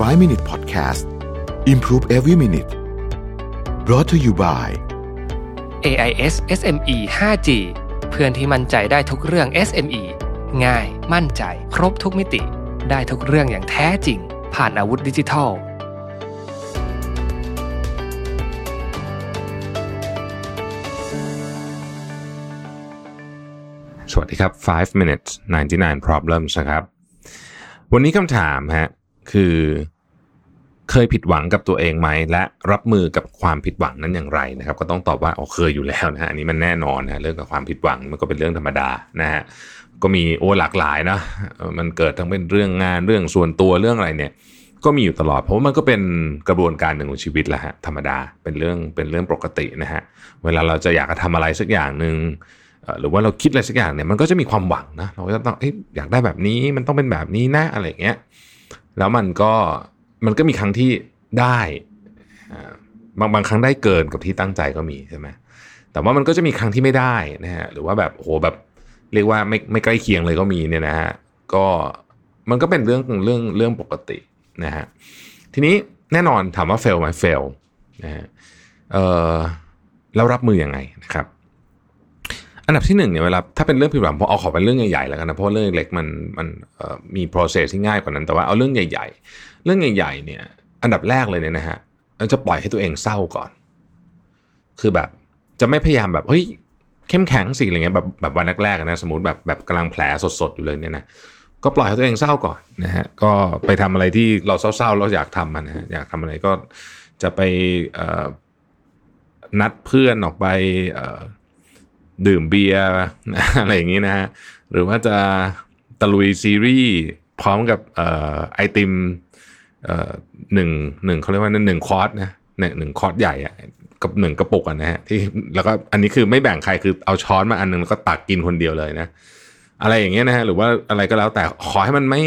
5 Minute Podcast Improve Every Minute brought to you by AIS SME 5G เพื่อนที่มั่นใจได้ทุกเรื่อง SME ง่าย มั่นใจ ครบทุกมิติ ได้ทุกเรื่องอย่างแท้จริง ผ่านอาวุธดิจิทัล สวัสดีครับ 5 minutes 99 problems นะครับ วันนี้คำถามฮะ คือ เคยผิดหวังกับตัวเองไหม และรับมือกับความผิดหวังนั้นอย่างไรนะครับ ก็ต้องตอบว่าอ๋อเคยอยู่แล้วนะฮะอันนี้มันแน่นอนนะเรื่องกับความผิดหวังมันก็เป็นเรื่องธรรมดานะฮะก็มีโอ้หลากหลายนะมันเกิดทั้งเป็นเรื่องงานเรื่องส่วนตัวเรื่องอะไรเนี่ยก็มีอยู่ตลอดเพราะว่ามันก็เป็นกระบวนการหนึ่งของชีวิตแหละฮะธรรมดาเป็นเรื่องเป็นเรื่องปกตินะฮะเวลาเราจะอยากจะทำอะไรสักอย่างหนึ่งหรือว่าเราคิดอะไรสักอย่างเนี่ยมันก็จะมีความหวังนะเราก็จะต้องเอ๊ะอยากได้แบบนี้มันต้องเป็นแบบนี้นะอะไรอย่างเงี้ย แล้วมันก็มันก็มีครั้งที่ได้บางบางครั้งได้เกินกับที่ตั้งใจก็มีใช่ไหมแต่ว่ามันก็จะมีครั้งที่ไม่ได้นะฮะหรือว่าแบบโหแบบเรียกว่าไม่ไม่ใกล้เคียงเลยก็มีเนี่ยนะฮะก็มันก็เป็นเรื่องเรื่องเรื่องปกตินะฮะทีนี้แน่นอนถามว่า fail ไหม fail นะฮะเออแล้วรับมืออยังไงนะครับ อันดับที่หนึ่งเนี่ยเวลาถ้าเป็นเรื่องผิดหวังผมเอาขอเป็นเรื่องใหญ่ๆแล้วกันนะเพราะเรื่องเล็กมันมันมี process ที่ง่ายกว่านั้นแต่ว่าเอาเรื่องใหญ่ ๆ เรื่องใหญ่ๆเนี่ย อันดับแรกเลยเนี่ยนะฮะเราจะปล่อยให้ตัวเองเศร้าก่อน คือแบบจะไม่พยายามแบบเฮ้ยเข้มแข็งสิอะไรเงี้ยแบบแบบวันแรกๆนะสมมติแบบแบบกำลังแผลสดๆอยู่เลยเนี่ยนะก็ปล่อยให้ตัวเองเศร้าก่อนนะฮะก็ไปทำอะไรที่เราเศร้าๆเราอยากทำมันนะฮะอยากทำอะไรก็จะไปนัดเพื่อนออกไปเดื่มเบียร์อะไรอย่างนี้นะฮะหรือว่าจะตะลุยซีรีส์พร้อมกับอไอติมหนึ่งหนึ่งเขาเรียกว่าหนึ่งคอร์สนะหนึ่งหนึ่งคอร์สใหญ่อะกับหนึ่งกระปุกอะนะฮะที่แล้วก็อันนี้คือไม่แบ่งใครคือเอาช้อนมาอันหนึงแล้วก็ตักกินคนเดียวเลยนะ อะไรอย่างเงี้ยนะฮะหรือว่าอะไรก็แล้วแต่ขอให้มันไม่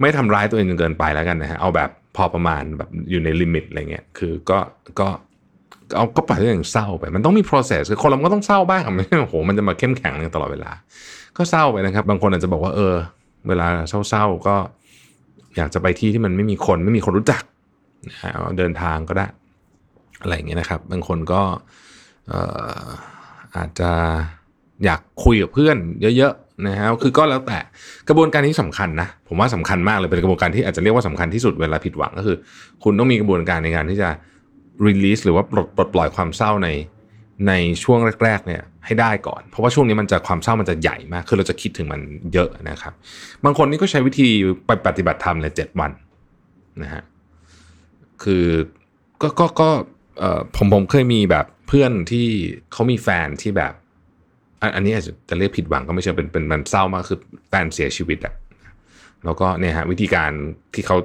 ไม่ทำร้ายตัวเองจนเกินไปแล้วกันนะฮะเอาแบบพอประมาณแบบอยู่ในลิมิตอะไรเงี้ยคือก็ก็ เอาก็ปล่อยให้ตัวเองเศร้าไป มันต้องมี process คือคนเราก็ต้องเศร้าบ้างไม่ใช่โอ้โหมันจะมาเข้มแข็งตลอดเวลา ก็เศร้าไปนะครับ บางคนอาจจะบอกว่าเออ เวลาเศร้าๆก็ อยากจะไปที่ที่มันไม่มีคนไม่มีคนรู้จักนะเดินทางก็ได้ อะไรอย่างเงี้ยนะครับ บางคนก็ออาจจะอยากคุยกับเพื่อนเยอะๆนะฮะคือก็แล้วแต่กระบวนการนี้สำคัญนะ ผมว่าสำคัญมากเลยเป็นกระบวนการที่อาจจะเรียกว่าสำคัญที่สุดเวลาผิดหวังก็คือ คุณต้องมีกระบวนการในการที่จะ release หรือว่าปลดปลดปล่อยความเศร้าในในช่วงแรกๆเนี่ยให้ได้ก่อน เพราะว่าช่วงนี้มันจะความเศร้ามันจะใหญ่มากคือเราจะคิดถึงมันเยอะนะครับ บางคนนี่ก็ใช้วิธีไปปฏิบัติธรรมเลยเจ็ดวันนะฮะคือก็ก็ก็เอ่อผมผมเคยมีแบบเพื่อนที่เขามีแฟนที่แบบอันนี้อาจจะจะเรียกผิดหวังก็ไม่ใช่เป็นเป็นมันเศร้ามากคือแฟนเสียชีวิตอะแล้วก็เนี่ยฮะวิธีการที่เขา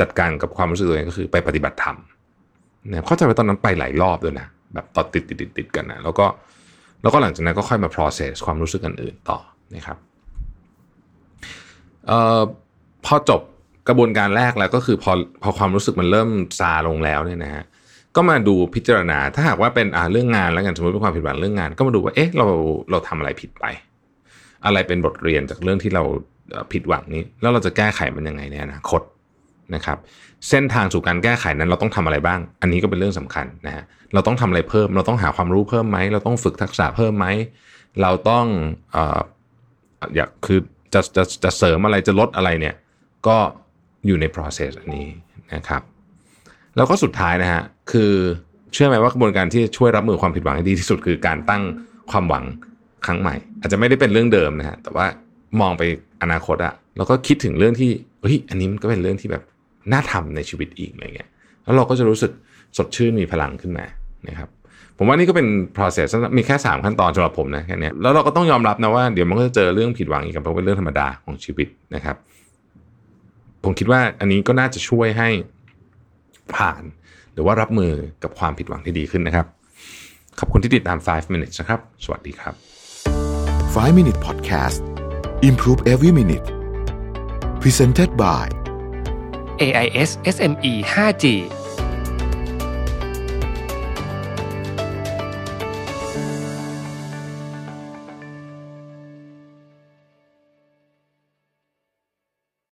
จัดการกับความรู้สึกตัวเองก็คือไปปฏิบัติธรรม นี่ยเข้าใจว่าตอนนั้นไปหลายรอบด้วยนะแบบต่อติดติดติดติดกันนะแล้วก็แล้วก็หลังจากนั้นก็ค่อยมา process ความรู้สึกกันอื่นต่อนะครับเอ่อพอจบกระบวนการแรกแล้วก็คือพอพอความรู้สึกมันเริ่มซาลงแล้วเนี่ยนะฮะก็มาดูพิจารณาถ้าหากว่าเป็นอ่าเรื่องงานแล้วกันสมมติเป็นความผิดหวังเรื่องงาน ก็มาดูว่าเอ๊ะเราเราทำอะไรผิดไป อะไรเป็นบทเรียนจากเรื่องที่เราผิดหวังนี้ แล้วเราจะแก้ไขมันยังไงในอนาคต นะครับเส้นทางสู่การแก้ไขนั้นเราต้องทำอะไรบ้าง อันนี้ก็เป็นเรื่องสำคัญนะฮะเราต้องทำอะไรเพิ่ม เราต้องหาความรู้เพิ่มไหมเราต้องฝึกทักษะเพิ่มไหมเราต้องอ่ออยากคือจะจะจะเสริมอะไรจะลดอะไรเนี่ยก็อยู่ใน process อันนี้นะครับ แล้วก็สุดท้ายนะฮะคือเชื่อไหมว่ากระบวนการที่ช่วยรับมือความผิดหวังให้ดีที่สุดคือการตั้งความหวังครั้งใหม่ อาจจะไม่ได้เป็นเรื่องเดิมนะฮะแต่ว่ามองไปอนาคตอะแล้วก็คิดถึงเรื่องที่เฮ้ยอันนี้มันก็เป็นเรื่องที่แบบ น่าทำในชีวิตอีกอะไรเงี้ยแล้วเราก็จะรู้สึกสดชื่นมีพลังขึ้นมานะครับผมว่านี่ก็เป็น process มีแค่ 3 ขั้นตอนสำหรับผมนะแค่นี้แล้วเราก็ต้องยอมรับนะว่าเดี๋ยวมันก็จะเจอเรื่องผิดหวังอีกเพราะเป็นเรื่องธรรมดาของชีวิตนะครับ ผมคิดว่าอันนี้ก็น่าจะช่วยให้ผ่าน หรือว่ารับมือกับความผิดหวังที่ดีขึ้นนะครับ ขอบคุณที่ติดตาม 5 minutes นะครับ สวัสดีครับ 5 Minute Podcast Improve Every Minute Presented by AIS SME 5G